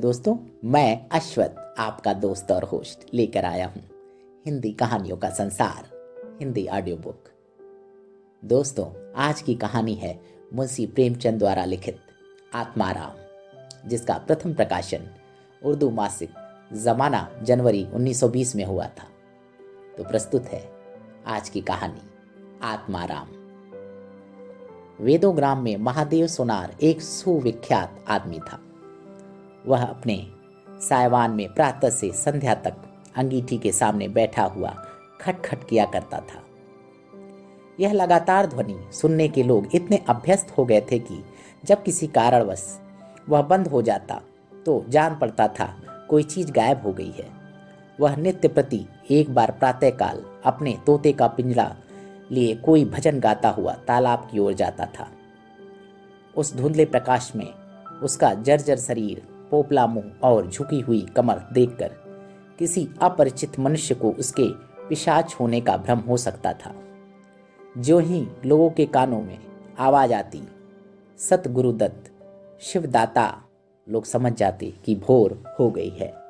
दोस्तों, मैं अश्वत आपका दोस्त और होस्ट लेकर आया हूँ। हिंदी कहानियों का संसार, हिंदी ऑडियो बुक दोस्तों, आज की कहानी है मुंशी प्रेमचंद द्वारा लिखित आत्माराम, जिसका प्रथम प्रकाशन उर्दू मासिक जमाना जनवरी 1920 में हुआ था। तो प्रस्तुत है आज की कहानी आत्माराम। वेदोग्राम में महादेव सोनार एक सुविख्यात आदमी था। वह अपने सायवान में प्रातः से संध्या तक अंगीठी के सामने बैठा हुआ खटखट किया करता था। यह लगातार ध्वनि सुनने के लोग इतने अभ्यस्त हो गए थे कि जब किसी कारणवश वह बंद हो जाता तो जान पड़ता था कोई चीज़ गायब हो गई है। वह नित्य प्रति एक बार प्रातःकाल अपने तोते का पिंजरा लिए कोई भजन गाता हुआ तालाब की ओर जाता था। उस धुंधले प्रकाश में उसका जर्जर शरीर पोपला मुँह और झुकी हुई कमर देखकर किसी अपरिचित मनुष्य को उसके पिशाच होने का भ्रम हो सकता था। जो ही लोगों के कानों में आवाज़ आती सत गुरुदत्त शिवदाता, लोग समझ जाते कि भोर हो गई है।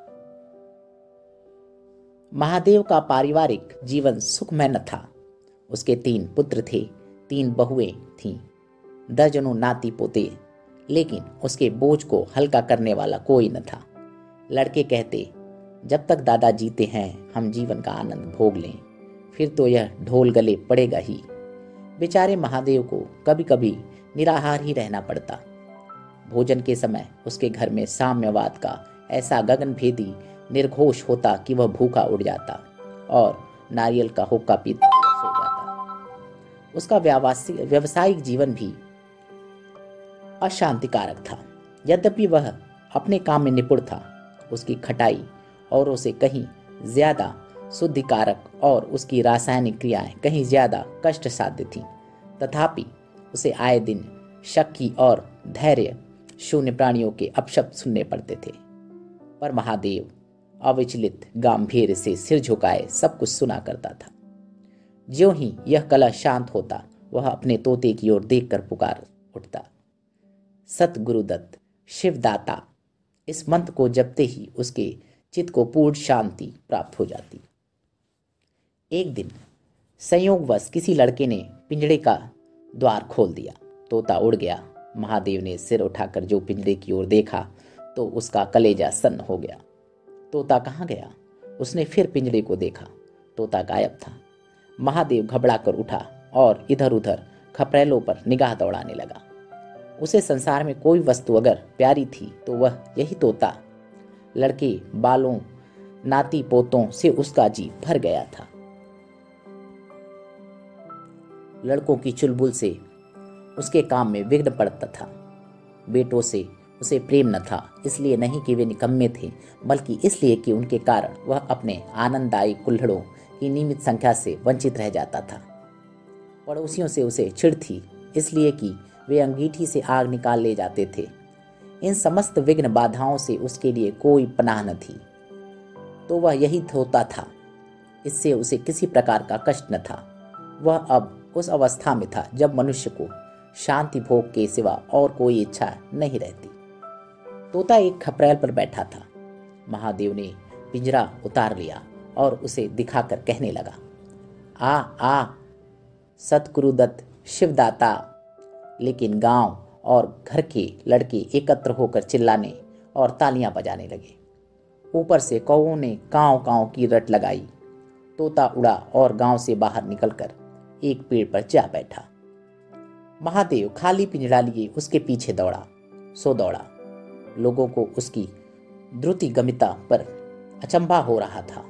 महादेव का पारिवारिक जीवन सुखमय न था। उसके तीन पुत्र थे, तीन बहुएँ थीं। दर्जनों नाती पोते लेकिन उसके बोझ को हल्का करने वाला कोई न था। लड़के कहते, जब तक दादा जीते हैं, हम जीवन का आनंद भोग लें। फिर तो यह ढोल गले पड़ेगा ही। बेचारे महादेव को कभी कभी निराहार ही रहना पड़ता। भोजन के समय उसके घर में साम्यवाद का ऐसा गगन भेदी निर्घोष होता कि वह भूखा उड़ जाता और नारियल का हुक्का पीता सो जाता। उसका व्यावसायिक जीवन भी अशांतिकारक था। यद्यपि वह अपने काम में निपुण था, उसकी खटाई और उसे कहीं ज़्यादा शुद्धिकारक और उसकी रासायनिक क्रियाएँ कहीं ज़्यादा कष्ट साध्य थीं। तथापि उसे आए दिन शक्की और धैर्य शून्य प्राणियों के अपशब्द सुनने पड़ते थे। पर महादेव अविचलित गंभीर से सिर झुकाए सब कुछ सुना करता था। ज्यो ही यह कला शांत होता, वह अपने तोते की ओर देखकर पुकार उठता। सत गुरुदत्त शिवदाता। इस मंत्र को जपते ही उसके चित्त को पूर्ण शांति प्राप्त हो जाती। एक दिन, संयोगवश किसी लड़के ने पिंजड़े का द्वार खोल दिया। तोता उड़ गया। महादेव ने सिर उठाकर जो पिंजड़े की ओर देखा तो उसका कलेजा सन्न हो गया। तोता कहाँ गया? उसने फिर पिंजड़े को देखा। तोता गायब था। महादेव घबरा कर उठा और इधर उधर खपरेलों पर निगाह दौड़ाने लगा। उसे संसार में कोई वस्तु अगर प्यारी थी तो वह यही तोता। लड़के, बालों, नाती पोतों से उसका जी भर गया था। लड़कों की चुलबुल से उसके काम में विघ्न पड़ता था। बेटों से उसे प्रेम न था, इसलिए नहीं कि वे निकम्मे थे, बल्कि इसलिए कि उनके कारण वह अपने आनंददायी कुल्हड़ों की नियमित संख्या से वंचित रह जाता था। पड़ोसियों से उसे छिड़ थी, इसलिए कि वे अंगीठी से आग निकाल ले जाते थे। इन समस्त विघ्न बाधाओं से उसके लिए कोई पनाह न थी। तो वह यही होता था। इससे उसे किसी प्रकार का कष्ट न था। वह अब उस अवस्था में था जब मनुष्य को शांति भोग के सिवा और कोई इच्छा नहीं रहती। तोता एक खपरेल पर बैठा था। महादेव ने पिंजरा उतार लिया और उसे दिखाकर कहने लगा, आ आ, सतगुरुदत्त, शिवदाता लेकिन गाँव और घर के लड़के एकत्र होकर चिल्लाने और तालियाँ बजाने लगे। ऊपर से कौओं ने कांव कांव की रट लगाई। तोता उड़ा और गाँव से बाहर निकलकर एक पेड़ पर जा बैठा। महादेव खाली पिंजड़ा लिए उसके पीछे दौड़ा, सो दौड़ा। लोगों को उसकी द्रुति गमिता पर अचंभा हो रहा था।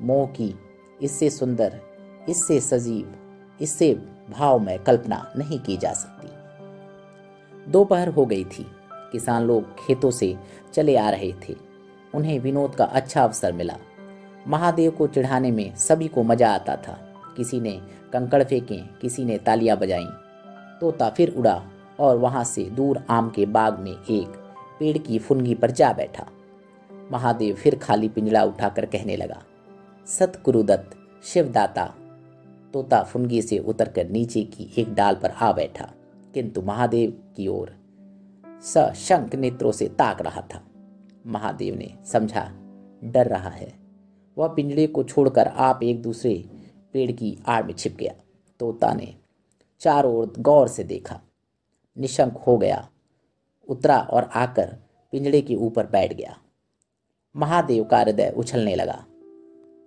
मोह की इससे सुंदर, इससे सजीव, इससे भाव में कल्पना नहीं की जा सकती। दोपहर हो गई थी। किसान लोग खेतों से चले आ रहे थे। उन्हें विनोद का अच्छा अवसर मिला। महादेव को चिढ़ाने में सभी को मज़ा आता था। किसी ने कंकड़ फेंके, किसी ने तालियाँ बजाई। तोता फिर उड़ा और वहाँ से दूर आम के बाग में एक पेड़ की फुनगी पर जा बैठा। महादेव फिर खाली पिंजड़ा उठाकर कहने लगा सत गुरुदत्त शिवदाता। तोता फुनगी से उतरकर नीचे की एक डाल पर आ बैठा। किंतु महादेव की ओर सशंक नेत्रों से ताक रहा था। महादेव ने समझा, डर रहा है। वह पिंजड़े को छोड़कर आप एक दूसरे पेड़ की आड़ में छिप गया। तोता ने चारों ओर गौर से देखा। निशंक हो गया। उतरा और आकर पिंजड़े के ऊपर बैठ गया। महादेव का हृदय उछलने लगा।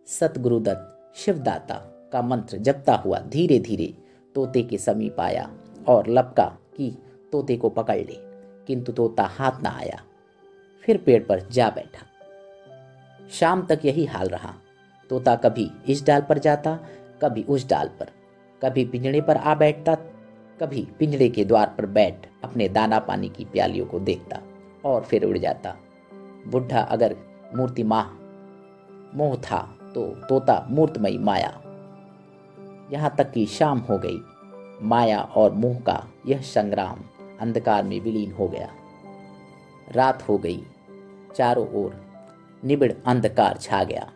सतगुरुदत्त शिवदाता का मंत्र जपता हुआ धीरे धीरे तोते के समीप आया और लपका कि तोते को पकड़ ले, किंतु तोता हाथ ना आया। फिर पेड़ पर जा बैठा। शाम तक यही हाल रहा। तोता कभी इस डाल पर जाता, कभी उस डाल पर। कभी पिंजड़े पर आ बैठता, कभी पिंजड़े के द्वार पर बैठ अपने दाना पानी की प्यालियों को देखता और फिर उड़ जाता। बुढ़ा अगर मूर्ति माह मोह था तो तोता मूर्तमयी माया। यहाँ तक कि शाम हो गई। माया और मोह का यह संग्राम अंधकार में विलीन हो गया। रात हो गई। चारों ओर निबिड़ अंधकार छा गया।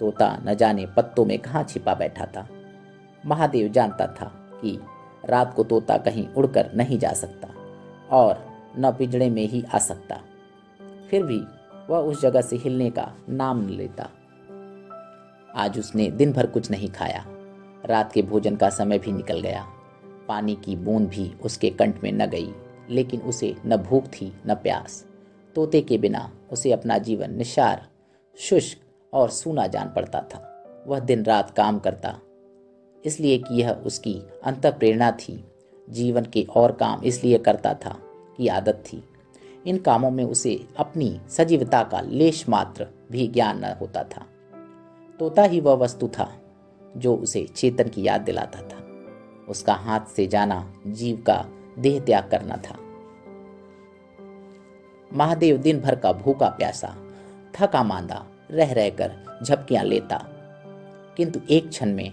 तोता न जाने पत्तों में कहाँ छिपा बैठा था। महादेव जानता था कि रात को तोता कहीं उड़कर नहीं जा सकता और न पिंजड़े में ही आ सकता। फिर भी वह उस जगह से हिलने का नाम लेता। आज उसने दिन भर कुछ नहीं खाया। रात के भोजन का समय भी निकल गया। पानी की बूंद भी उसके कंठ में न गई, लेकिन उसे न भूख थी, न प्यास। तोते के बिना उसे अपना जीवन निशार, शुष्क और सूना जान पड़ता था। वह दिन रात काम करता, इसलिए कि यह उसकी अंत प्रेरणा थी। जीवन के और काम इसलिए करता था कि आदत थी। इन कामों में उसे अपनी सजीवता का लेश मात्र भी ज्ञान न होता था। तोता ही वह वस्तु था, जो उसे चेतन की याद दिलाता था। उसका हाथ से जाना, जीव का देह त्याग करना था। महादेव दिन भर का भूखा प्यासा, थका मांदा, रह रहकर झपकियाँ लेता। किंतु एक क्षण में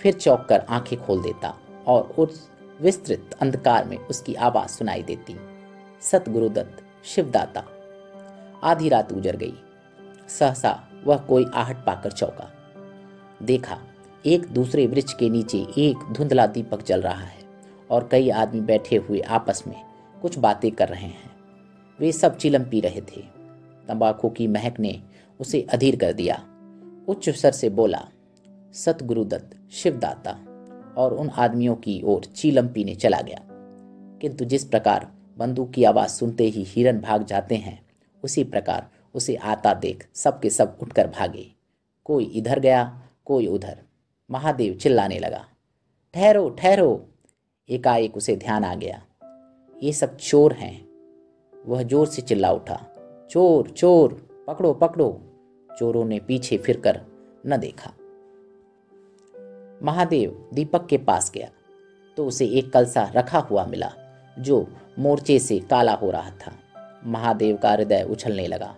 फिर चौक कर आँखें खोल देता और उस विस्तृत अंधकार में उसकी आवाज़ सुनाई देती। सतगुरुदत्त शिवदाता। आधी रात उजर गई। सहसा वह कोई आहट पाकर चौका। देखा एक दूसरे वृक्ष के नीचे एक धुंधला दीपक जल रहा है और कई आदमी बैठे हुए आपस में कुछ बातें कर रहे हैं। वे सब चिलम पी रहे थे। तंबाकू की महक ने उसे अधीर कर दिया। उच्च स्वर से बोला सतगुरुदत्त शिवदाता और उन आदमियों की ओर चीलम पीने चला गया। किंतु जिस प्रकार बंदूक की आवाज़ सुनते ही हिरन भाग जाते हैं, उसी प्रकार उसे आता देख सबके सब उठकर भागे। कोई इधर गया, कोई उधर। महादेव चिल्लाने लगा, ठहरो ठहरो। एकाएक उसे ध्यान आ गया। ये सब चोर हैं। वह ज़ोर से चिल्ला उठा, चोर चोर, पकड़ो पकड़ो। चोरों ने पीछे फिरकर न देखा। महादेव दीपक के पास गया तो उसे एक कलसा रखा हुआ मिला, जो मोर्चे से काला हो रहा था। महादेव का हृदय उछलने लगा।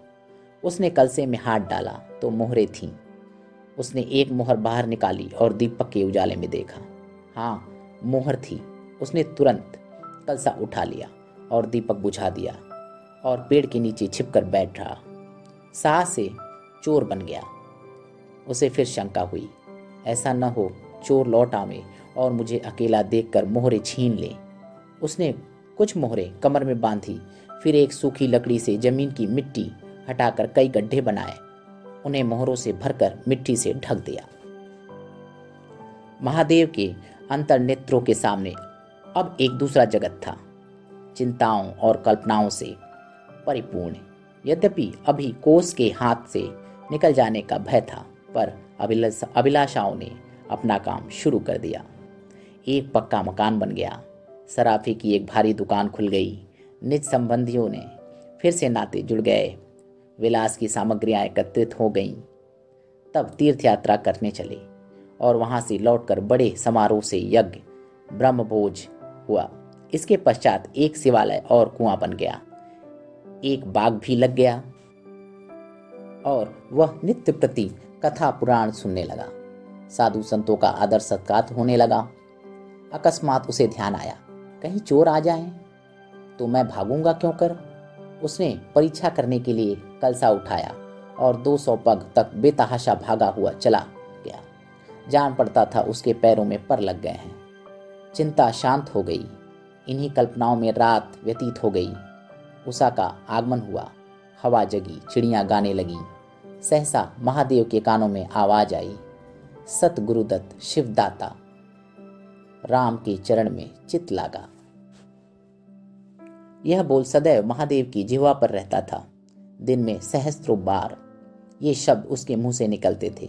उसने कलसे में हाथ डाला तो मोहरे थीं। उसने एक मोहर बाहर निकाली और दीपक के उजाले में देखा। हाँ मोहर थी। उसने तुरंत कलसा उठा लिया और दीपक बुझा दिया और पेड़ के नीचे छिपकर बैठ रहा। साह से चोर बन गया। उसे फिर शंका हुई। ऐसा न हो, चोर लौट आवे और मुझे अकेला देखकर मोहरे छीन ले। उसने कुछ मोहरे कमर में बांधी, फिर एक सूखी लकड़ी से ज़मीन की मिट्टी हटाकर कई गड्ढे बनाए। उन्हें मोहरों से भरकर मिट्टी से ढक दिया। महादेव के अंतर नेत्रों के सामने अब एक दूसरा जगत था। चिंताओं और कल्पनाओं से परिपूर्ण। यद्यपि अभी कोस के हाथ से निकल जाने का भय था, पर अभिलाषाओं ने अपना काम शुरू कर दिया। एक पक्का मकान बन गया। सराफी की एक भारी दुकान खुल गई। निज संबंधियों ने फिर से नाते जुड़ गए। विलास की सामग्रियाँ एकत्रित हो गईं। तब तीर्थ यात्रा करने चले और वहाँ से लौटकर बड़े समारोह से यज्ञ, ब्रह्मभोज हुआ। इसके पश्चात एक शिवालय और कुआँ बन गया। एक बाग भी लग गया और वह नित्य प्रति कथा पुराण सुनने लगा। साधु संतों का आदर सत्कार होने लगा। अकस्मात उसे ध्यान आया, कहीं चोर आ जाए? तो मैं भागूँगा क्यों कर? उसने परीक्षा करने के लिए कलसा उठाया और 200 पग तक बेतहाशा भागा हुआ चला गया। जान पड़ता था उसके पैरों में पर लग गए हैं। चिंता शांत हो गई। इन्हीं कल्पनाओं में रात व्यतीत हो गई। उषा का आगमन हुआ। हवा जगी, चिड़िया गाने लगी। सहसा महादेव के कानों में आवाज़ आई। सत गुरुदत्त शिवदाता। राम के चरण में चित लागा। यह बोल सदैव महादेव की जिह्वा पर रहता था। दिन में सहस्त्रों बार ये शब्द उसके मुँह से निकलते थे,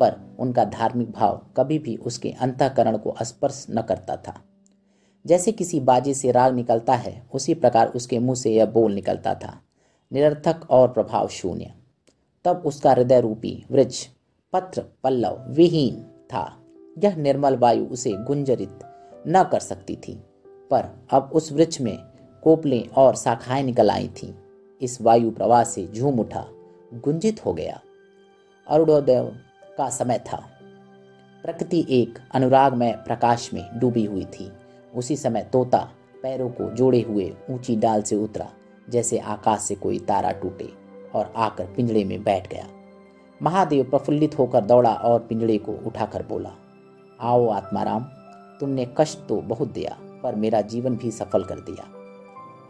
पर उनका धार्मिक भाव कभी भी उसके अंतकरण को स्पर्श न करता था। जैसे किसी बाजी से राग निकलता है, उसी प्रकार उसके मुँह से यह बोल निकलता था, निरर्थक और प्रभाव शून्य। तब उसका हृदय रूपी वृक्ष पत्र पल्लव विहीन था। यह निर्मल वायु उसे गुंजरित न कर सकती थी, पर अब उस वृक्ष में कोपलें और शाखाएँ निकल आई थीं। इस वायु प्रवाह से झूम उठा, गुंजित हो गया। अरुणोदय का समय था। प्रकृति एक अनुराग में प्रकाश में डूबी हुई थी। उसी समय तोता पैरों को जोड़े हुए ऊँची डाल से उतरा, जैसे आकाश से कोई तारा टूटे और आकर पिंजड़े में बैठ गया। महादेव प्रफुल्लित होकर दौड़ा और पिंजड़े को उठाकर बोला, आओ आत्माराम, तुमने कष्ट तो बहुत दिया, पर मेरा जीवन भी सफल कर दिया।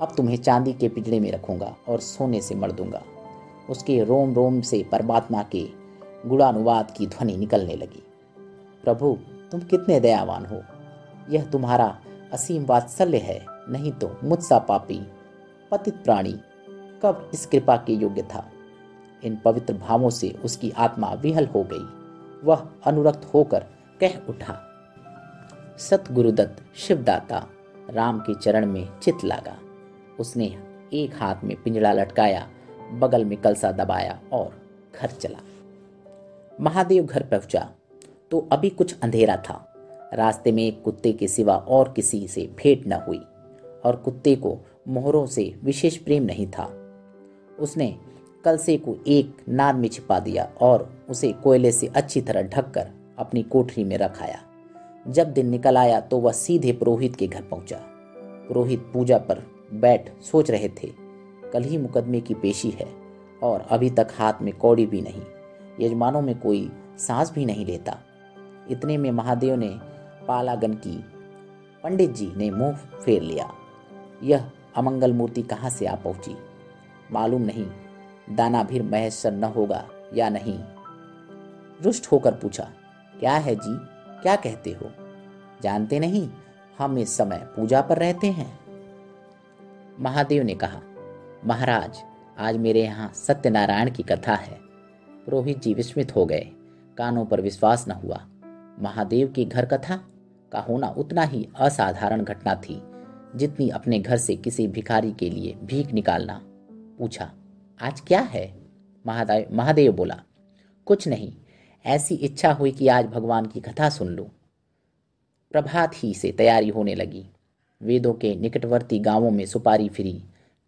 अब तुम्हें चांदी के पिंजड़े में रखूँगा और सोने से मर दूँगा। उसके रोम रोम से परमात्मा के गुणानुवाद की ध्वनि निकलने लगी। प्रभु, तुम कितने दयावान हो। यह तुम्हारा असीम वात्सल्य है, नहीं तो मुझसा पापी, पतित प्राणी कब इस कृपा के योग्य था? इन पवित्र भावों से उसकी आत्मा विहल हो गई। वह अनुरक्त होकर कह उठा, सतगुरुदत्त, शिवदाता, राम के चरण में चित लागा। उसने एक हाथ में पिंजड़ा लटकाया, बगल में कलसा दबाया और घर चला। महादेव घर पहुँचा। तो अभी कुछ अंधेरा था। रास्ते में कुत्ते के सिवा और किसी से भेंट न हुई और कुत्ते को मोहरों से विशेष प्रेम नहीं था। उसने कलसे को एक नाद में छिपा दिया और उसे कोयले से अच्छी तरह ढककर अपनी कोठरी में रखाया। जब दिन निकल आया तो वह सीधे पुरोहित के घर पहुँचा। पुरोहित पूजा पर बैठ सोच रहे थे, कल ही मुकदमे की पेशी है और अभी तक हाथ में कौड़ी भी नहीं, यजमानों में कोई सांस भी नहीं लेता। इतने में महादेव ने पालागन की। पंडित जी ने मुँह फेर लिया। यह अमंगल मूर्ति कहाँ से आ पहुँची? मालूम नहीं, दाना भी महेश्वर न होगा या नहीं। रुष्ट होकर पूछा, क्या है जी? क्या कहते हो? जानते नहीं? हम इस समय पूजा पर रहते हैं। महादेव ने कहा, महाराज, आज मेरे यहाँ सत्यनारायण की कथा है। पुरोहित जी विस्मित हो गए। कानों पर विश्वास न हुआ। महादेव की घर कथा? का होना उतना ही असाधारण घटना थी, जितनी अपने घर से किसी भिखारी के लिए भीख निकालना। पूछा, आज क्या है? महादेव महादेव बोला, कुछ नहीं। ऐसी इच्छा हुई कि आज भगवान की कथा सुन लूँ। प्रभात ही से तैयारी होने लगी। वेदों के निकटवर्ती गाँवों में सुपारी फिरी।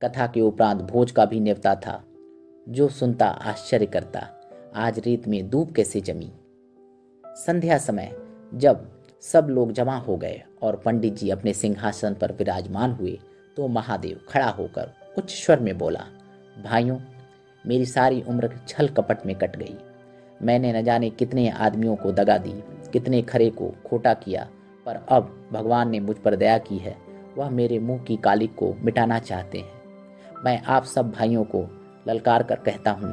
कथा के उपरांत भोज का भी नेवता था, जो सुनता आश्चर्य करता, आज रेत में धूप कैसे जमी। संध्या समय, जब सब लोग जमा हो गए और पंडित जी अपने सिंहासन पर विराजमान हुए तो महादेव खड़ा होकर उच्च स्वर में बोला, भाइयों, मेरी सारी उम्र छल कपट में कट गई। मैंने न जाने कितने आदमियों को दगा दी, कितने खरे को खोटा किया पर अब भगवान ने मुझ पर दया की है, वह मेरे मुँह की कालिक को मिटाना चाहते हैं। मैं आप सब भाइयों को ललकार कर कहता हूँ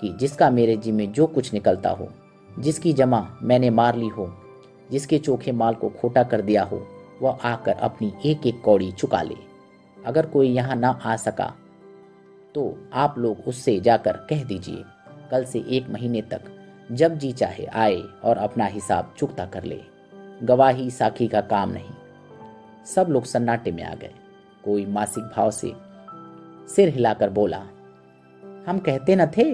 कि जिसका मेरे जी में जो कुछ निकलता हो, जिसकी जमा मैंने मार ली हो, जिसके चोखे माल को खोटा कर दिया हो, वह आकर अपनी एक एक कौड़ी चुका ले। अगर कोई यहाँ ना आ सका तो आप लोग उससे जाकर कह दीजिए, कल से एक महीने तक जब जी चाहे आए और अपना हिसाब चुकता कर ले। गवाही साखी का काम नहीं। सब लोग सन्नाटे में आ गए। कोई मासिक भाव से सिर हिलाकर बोला, हम कहते न थे?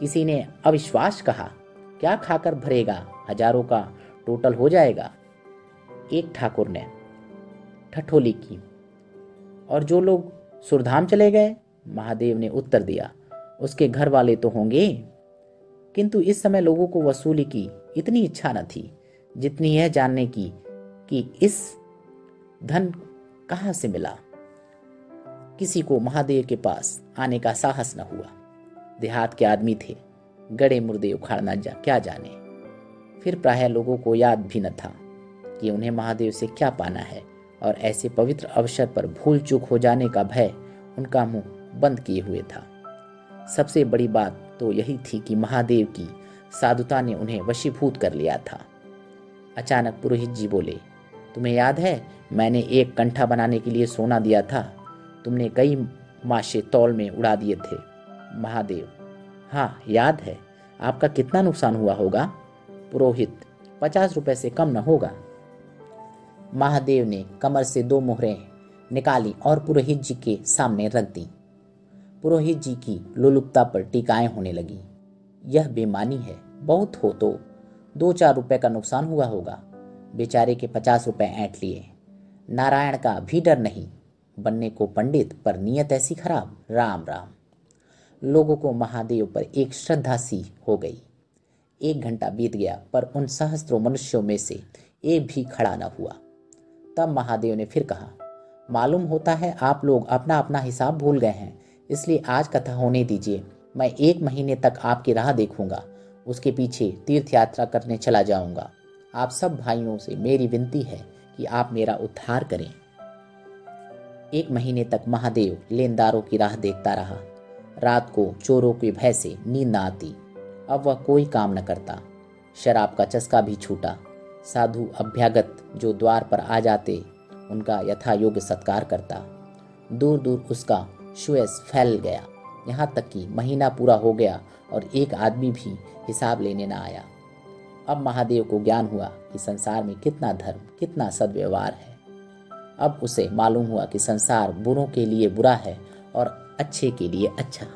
किसी ने अविश्वास कहा, क्या खाकर भरेगा? हज़ारों का टोटल हो जाएगा? एक ठाकुर ने ठठोली की और जो लोग सुरधाम चले गए, महादेव ने उत्तर दिया, उसके घर वाले तो होंगे। किंतु इस समय लोगों को वसूली की इतनी इच्छा न थी। जितनी यह जानने की, कि इस धन कहाँ से मिला? किसी को महादेव के पास आने का साहस न हुआ। देहात के आदमी थे, गड़े मुर्दे उखाड़ना जा, क्या जाने? फिर प्राय लोगों को याद भी न था कि उन्हें महादेव से क्या पाना है, और ऐसे पवित्र अवसर पर भूल चूक हो जाने का भय उनका मुँह बंद किए हुए था। सबसे बड़ी बात तो यही थी कि महादेव की साधुता ने उन्हें वशीभूत कर लिया था। अचानक पुरोहित जी बोले, तुम्हें याद है, मैंने एक कंठा बनाने के लिए सोना दिया था। तुमने कई माशे तौल में उड़ा दिए थे। महादेव हाँ याद है, आपका कितना नुकसान हुआ होगा? पुरोहित, पचास रुपए से कम न होगा। महादेव ने कमर से दो मोहरें निकाली और पुरोहित जी के सामने रख दी। पुरोहित जी की लुलुपता पर टीकाएँ होने लगी। यह बेमानी है, बहुत हो तो दो चार रुपए का नुकसान हुआ होगा। बेचारे के पचास रुपए ऐंठ लिए। नारायण का भी डर नहीं। बनने को पंडित, पर नियत ऐसी खराब। राम राम। लोगों को महादेव पर एक श्रद्धा सी हो गई। एक घंटा बीत गया, पर उन सहस्त्रों मनुष्यों में से एक भी खड़ा न हुआ। तब महादेव ने फिर कहा, मालूम होता है आप लोग अपना अपना हिसाब भूल गए हैं। इसलिए आज कथा होने दीजिए। मैं एक महीने तक आपकी राह देखूँगा। उसके पीछे तीर्थ यात्रा करने चला जाऊँगा। आप सब भाइयों से मेरी विनती है कि आप मेरा उद्धार करें। एक महीने तक महादेव लेनदारों की राह देखता रहा। रात को चोरों के भय से नींद न आती। अब वह कोई काम न करता। शराब का चस्का भी छूटा। साधु अभ्यागत जो द्वार पर आ जाते, उनका यथा योग्य सत्कार करता। दूर दूर उसका सुयस फैल गया। यहाँ तक कि महीना पूरा हो गया और एक आदमी भी हिसाब लेने न आया। अब महादेव को ज्ञान हुआ कि संसार में कितना धर्म, कितना सदव्यवहार है। अब उसे मालूम हुआ कि संसार बुरों के लिए बुरा है और अच्छे के लिए अच्छा।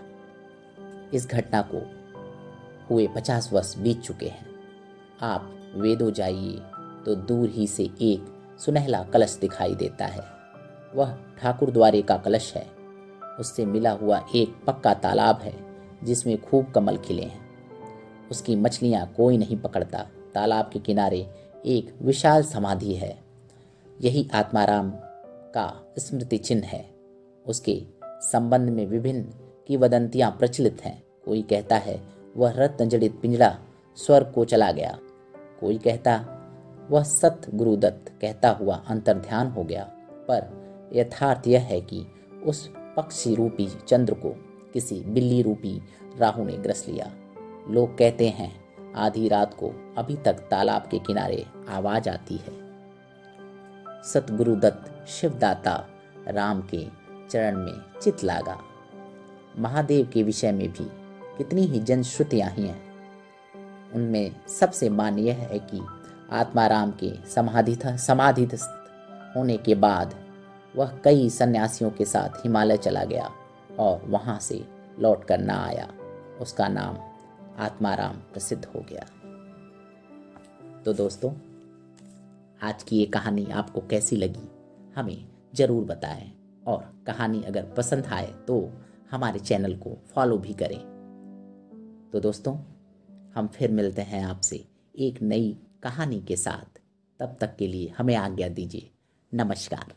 इस घटना को हुए पचास वर्ष बीत चुके हैं। आप वेदों जाइए तो दूर ही से एक सुनहला कलश दिखाई देता है। वह ठाकुर द्वारे का कलश है। उससे मिला हुआ एक पक्का तालाब है, जिसमें खूब कमल खिले हैं। उसकी मछलियाँ कोई नहीं पकड़ता। तालाब के किनारे एक विशाल समाधि है। यही आत्माराम का स्मृति चिन्ह है। उसके संबंध में विभिन्न की वदंतियाँ प्रचलित हैं। कोई कहता है, वह रत्न जड़ित पिंजड़ा स्वर्ग को चला गया। कोई कहता, वह सत गुरुदत्त कहता हुआ अंतर्ध्यान हो गया। पर यथार्थ यह है कि उस पक्षी रूपी चंद्र को किसी बिल्ली रूपी राहु ने ग्रस लिया। लोग कहते हैं, आधी रात को अभी तक तालाब के किनारे आवाज़ आती है। सतगुरु दत्त शिवदाता राम के चरण में चित लागा। महादेव के विषय में भी कितनी ही जनश्रुतियाँ ही हैं। उनमें सबसे मान्य है कि आत्माराम के समाधि समाधि होने के बाद वह कई सन्यासियों के साथ हिमालय चला गया और वहाँ से लौट कर ना आया। उसका नाम आत्माराम प्रसिद्ध हो गया। तो दोस्तों, आज की ये कहानी आपको कैसी लगी, हमें ज़रूर बताएँ। और कहानी अगर पसंद आए तो हमारे चैनल को फॉलो भी करें। तो दोस्तों, हम फिर मिलते हैं आपसे एक नई कहानी के साथ। तब तक के लिए हमें आज्ञा दीजिए। नमस्कार।